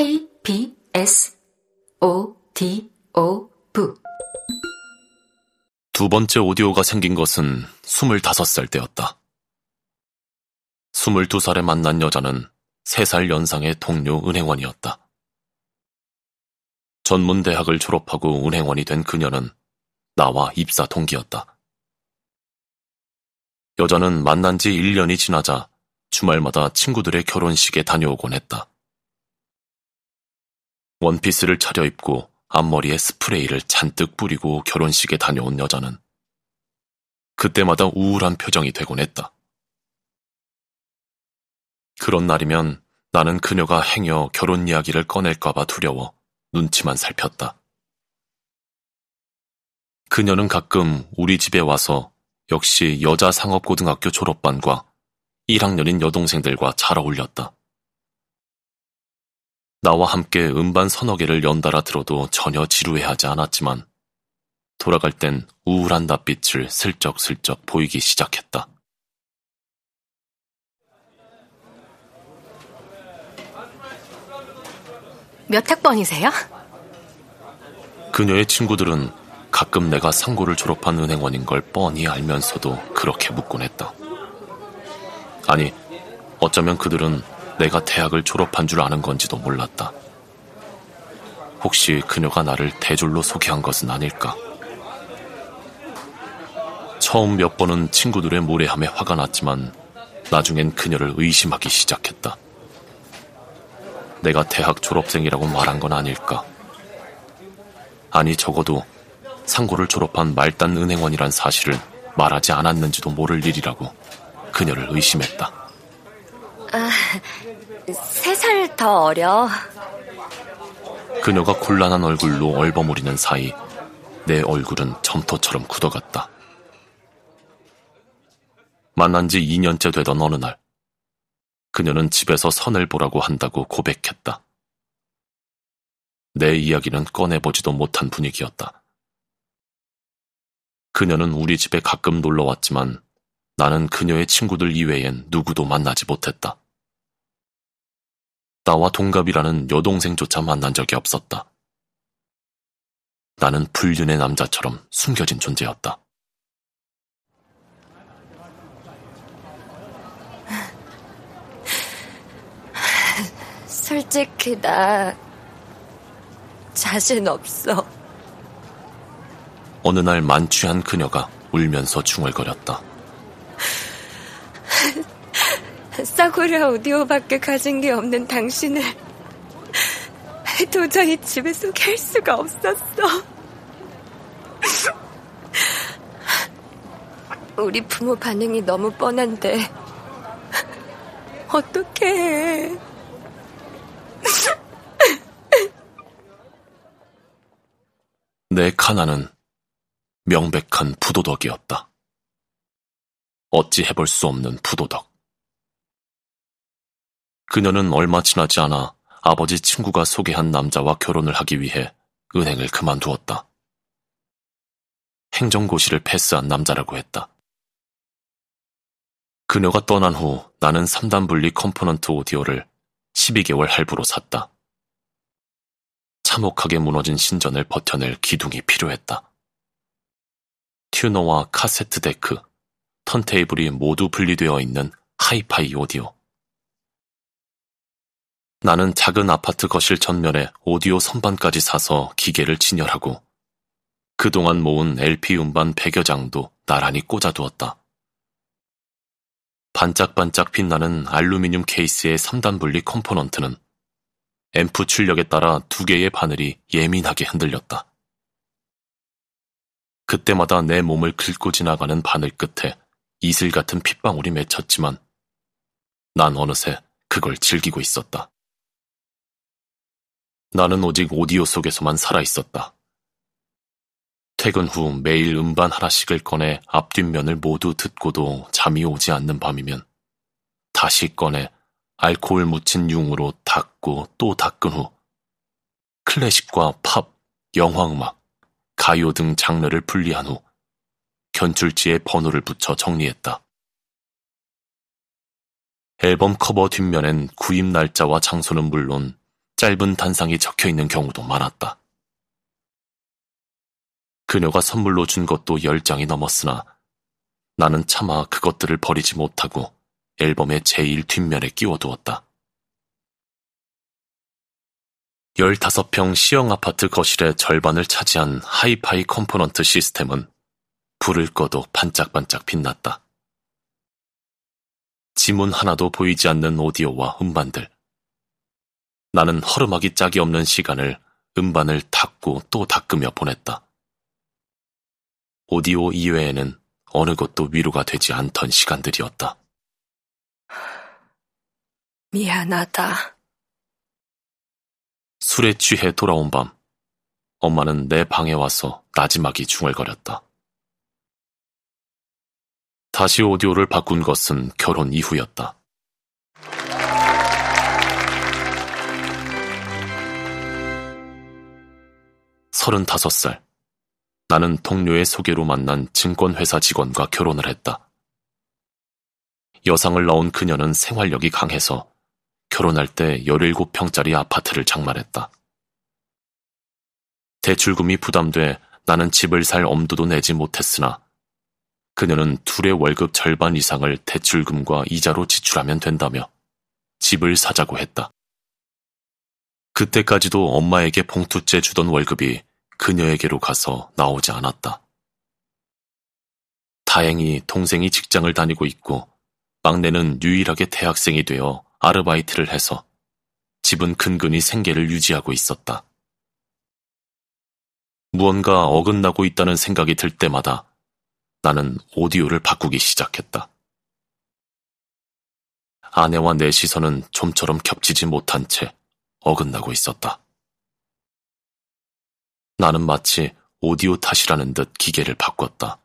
K, B, S, O, D, O, V. 두 번째 오디오가 생긴 것은 25살 때였다. 22살에 만난 여자는 3살 연상의 동료 은행원이었다. 전문대학을 졸업하고 은행원이 된 그녀는 나와 입사 동기였다. 여자는 만난 지 1년이 지나자 주말마다 친구들의 결혼식에 다녀오곤 했다. 원피스를 차려입고 앞머리에 스프레이를 잔뜩 뿌리고 결혼식에 다녀온 여자는 그때마다 우울한 표정이 되곤 했다. 그런 날이면 나는 그녀가 행여 결혼 이야기를 꺼낼까봐 두려워 눈치만 살폈다. 그녀는 가끔 우리 집에 와서 역시 여자 상업고등학교 졸업반과 1학년인 여동생들과 잘 어울렸다. 나와 함께 음반 서너 개를 연달아 들어도 전혀 지루해하지 않았지만 돌아갈 땐 우울한 낯빛을 슬쩍슬쩍 보이기 시작했다. 몇 학번이세요? 그녀의 친구들은 가끔 내가 상고를 졸업한 은행원인 걸 뻔히 알면서도 그렇게 묻곤 했다. 아니, 어쩌면 그들은 내가 대학을 졸업한 줄 아는 건지도 몰랐다. 혹시 그녀가 나를 대졸로 소개한 것은 아닐까? 처음 몇 번은 친구들의 무례함에 화가 났지만 나중엔 그녀를 의심하기 시작했다. 내가 대학 졸업생이라고 말한 건 아닐까? 아니, 적어도 상고를 졸업한 말단 은행원이란 사실을 말하지 않았는지도 모를 일이라고 그녀를 의심했다. 아, 더 어려. 그녀가 곤란한 얼굴로 얼버무리는 사이 내 얼굴은 점토처럼 굳어갔다. 만난 지 2년째 되던 어느 날, 그녀는 집에서 선을 보라고 한다고 고백했다. 내 이야기는 꺼내보지도 못한 분위기였다. 그녀는 우리 집에 가끔 놀러 왔지만 나는 그녀의 친구들 이외엔 누구도 만나지 못했다. 나와 동갑이라는 여동생조차 만난 적이 없었다. 나는 불륜의 남자처럼 숨겨진 존재였다. 솔직히 나 자신 없어. 어느 날 만취한 그녀가 울면서 중얼거렸다. 싸구려 오디오밖에 가진 게 없는 당신을 도저히 집에 소개할 수가 없었어. 우리 부모 반응이 너무 뻔한데 어떻게 해? 내 카나는 명백한 부도덕이었다. 어찌 해볼 수 없는 부도덕. 그녀는 얼마 지나지 않아 아버지 친구가 소개한 남자와 결혼을 하기 위해 은행을 그만두었다. 행정고시를 패스한 남자라고 했다. 그녀가 떠난 후 나는 3단 분리 component 오디오를 12개월 할부로 샀다. 참혹하게 무너진 신전을 버텨낼 기둥이 필요했다. 튜너와 카세트 데크, 턴테이블이 모두 분리되어 있는 하이파이 오디오. 나는 작은 아파트 거실 전면에 오디오 선반까지 사서 기계를 진열하고 그동안 모은 LP 음반 100여 장도 나란히 꽂아두었다. 반짝반짝 빛나는 알루미늄 케이스의 3단 분리 component는 앰프 출력에 따라 두 개의 바늘이 예민하게 흔들렸다. 그때마다 내 몸을 긁고 지나가는 바늘 끝에 이슬 같은 핏방울이 맺혔지만 난 어느새 그걸 즐기고 있었다. 나는 오직 오디오 속에서만 살아 있었다. 퇴근 후 매일 음반 하나씩을 꺼내 앞뒷면을 모두 듣고도 잠이 오지 않는 밤이면 다시 꺼내 알코올 묻힌 융으로 닦고 또 닦은 후 클래식과 팝, 영화음악, 가요 등 장르를 분리한 후 견출지에 번호를 붙여 정리했다. 앨범 커버 뒷면엔 구입 날짜와 장소는 물론 짧은 단상이 적혀 있는 경우도 많았다. 그녀가 선물로 준 것도 열 장이 넘었으나 나는 차마 그것들을 버리지 못하고 앨범의 제일 뒷면에 끼워두었다. 15평 시영 아파트 거실의 절반을 차지한 하이파이 component 시스템은 불을 꺼도 반짝반짝 빛났다. 지문 하나도 보이지 않는 오디오와 음반들. 나는 허름하기 짝이 없는 시간을 음반을 닦고 또 닦으며 보냈다. 오디오 이외에는 어느 것도 위로가 되지 않던 시간들이었다. 미안하다. 술에 취해 돌아온 밤, 엄마는 내 방에 와서 나지막이 중얼거렸다. 다시 오디오를 바꾼 것은 결혼 이후였다. 서른다섯 살. 나는 동료의 소개로 만난 증권회사 직원과 결혼을 했다. 여상을 낳은 그녀는 생활력이 강해서 결혼할 때 17평짜리 아파트를 장만했다. 대출금이 부담돼 나는 집을 살 엄두도 내지 못했으나 그녀는 둘의 월급 절반 이상을 대출금과 이자로 지출하면 된다며 집을 사자고 했다. 그때까지도 엄마에게 봉투째 주던 월급이 그녀에게로 가서 나오지 않았다. 다행히 동생이 직장을 다니고 있고 막내는 유일하게 대학생이 되어 아르바이트를 해서 집은 근근히 생계를 유지하고 있었다. 무언가 어긋나고 있다는 생각이 들 때마다 나는 오디오를 바꾸기 시작했다. 아내와 내 시선은 좀처럼 겹치지 못한 채 어긋나고 있었다. 나는 마치 오디오 탓이라는 듯 기계를 바꿨다.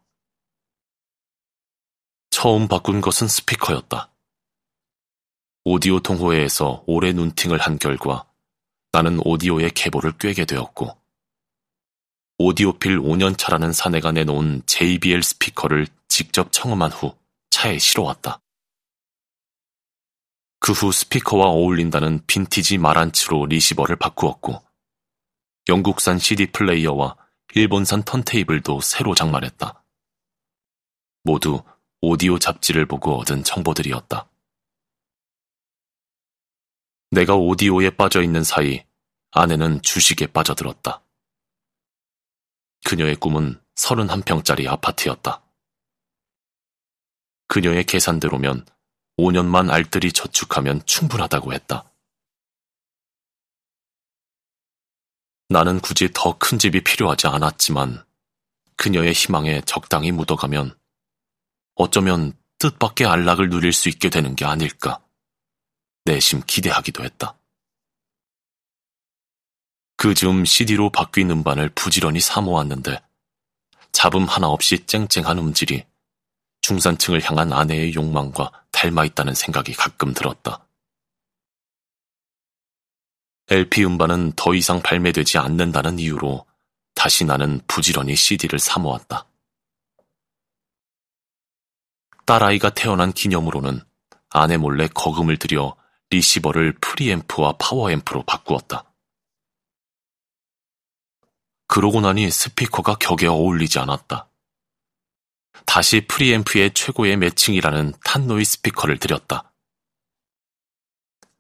처음 바꾼 것은 스피커였다. 오디오 동호회에서 오래 눈팅을 한 결과 나는 오디오의 계보를 꿰게 되었고, 오디오필 5년차라는 사내가 내놓은 JBL 스피커를 직접 청음한 후 차에 실어왔다. 그 후 스피커와 어울린다는 빈티지 마란츠로 리시버를 바꾸었고, 영국산 CD 플레이어와 일본산 턴테이블도 새로 장만했다. 모두 오디오 잡지를 보고 얻은 정보들이었다. 내가 오디오에 빠져 있는 사이 아내는 주식에 빠져들었다. 그녀의 꿈은 31평짜리 아파트였다. 그녀의 계산대로면 5년만 알뜰히 저축하면 충분하다고 했다. 나는 굳이 더 큰 집이 필요하지 않았지만 그녀의 희망에 적당히 묻어가면 어쩌면 뜻밖의 안락을 누릴 수 있게 되는 게 아닐까 내심 기대하기도 했다. 그 즈음 CD로 바뀐 음반을 부지런히 사모았는데 잡음 하나 없이 쨍쨍한 음질이 중산층을 향한 아내의 욕망과 닮아 있다는 생각이 가끔 들었다. LP 음반은 더 이상 발매되지 않는다는 이유로 다시 나는 부지런히 CD를 사모았다. 딸아이가 태어난 기념으로는 아내 몰래 거금을 들여 리시버를 프리앰프와 파워앰프로 바꾸었다. 그러고 나니 스피커가 격에 어울리지 않았다. 다시 프리앰프에 최고의 matching이라는 탄노이 스피커를 들였다.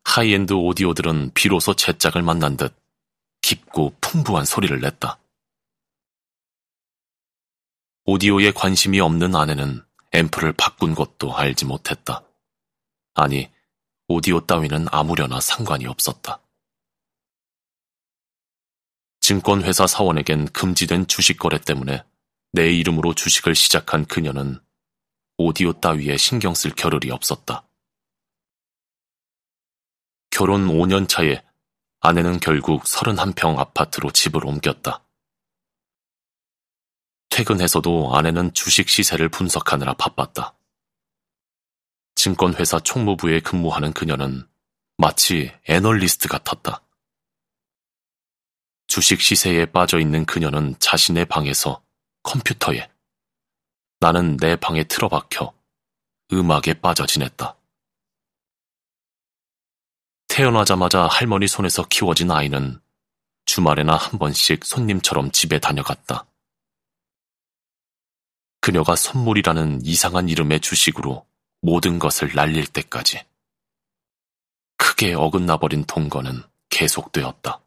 하이엔드 오디오들은 비로소 제 짝을 만난 듯 깊고 풍부한 소리를 냈다. 오디오에 관심이 없는 아내는 앰프를 바꾼 것도 알지 못했다. 아니, 오디오 따위는 아무려나 상관이 없었다. 증권회사 사원에겐 금지된 주식 거래 때문에 내 이름으로 주식을 시작한 그녀는 오디오 따위에 신경 쓸 겨를이 없었다. 결혼 5년 차에 아내는 결국 31평 아파트로 집을 옮겼다. 퇴근해서도 아내는 주식 시세를 분석하느라 바빴다. 증권회사 총무부에 근무하는 그녀는 마치 애널리스트 같았다. 주식 시세에 빠져 있는 그녀는 자신의 방에서 컴퓨터에, 나는 내 방에 틀어박혀 음악에 빠져 지냈다. 태어나자마자 할머니 손에서 키워진 아이는 주말에나 한 번씩 손님처럼 집에 다녀갔다. 그녀가 선물이라는 이상한 이름의 주식으로 모든 것을 날릴 때까지. 크게 어긋나버린 동거는 계속되었다.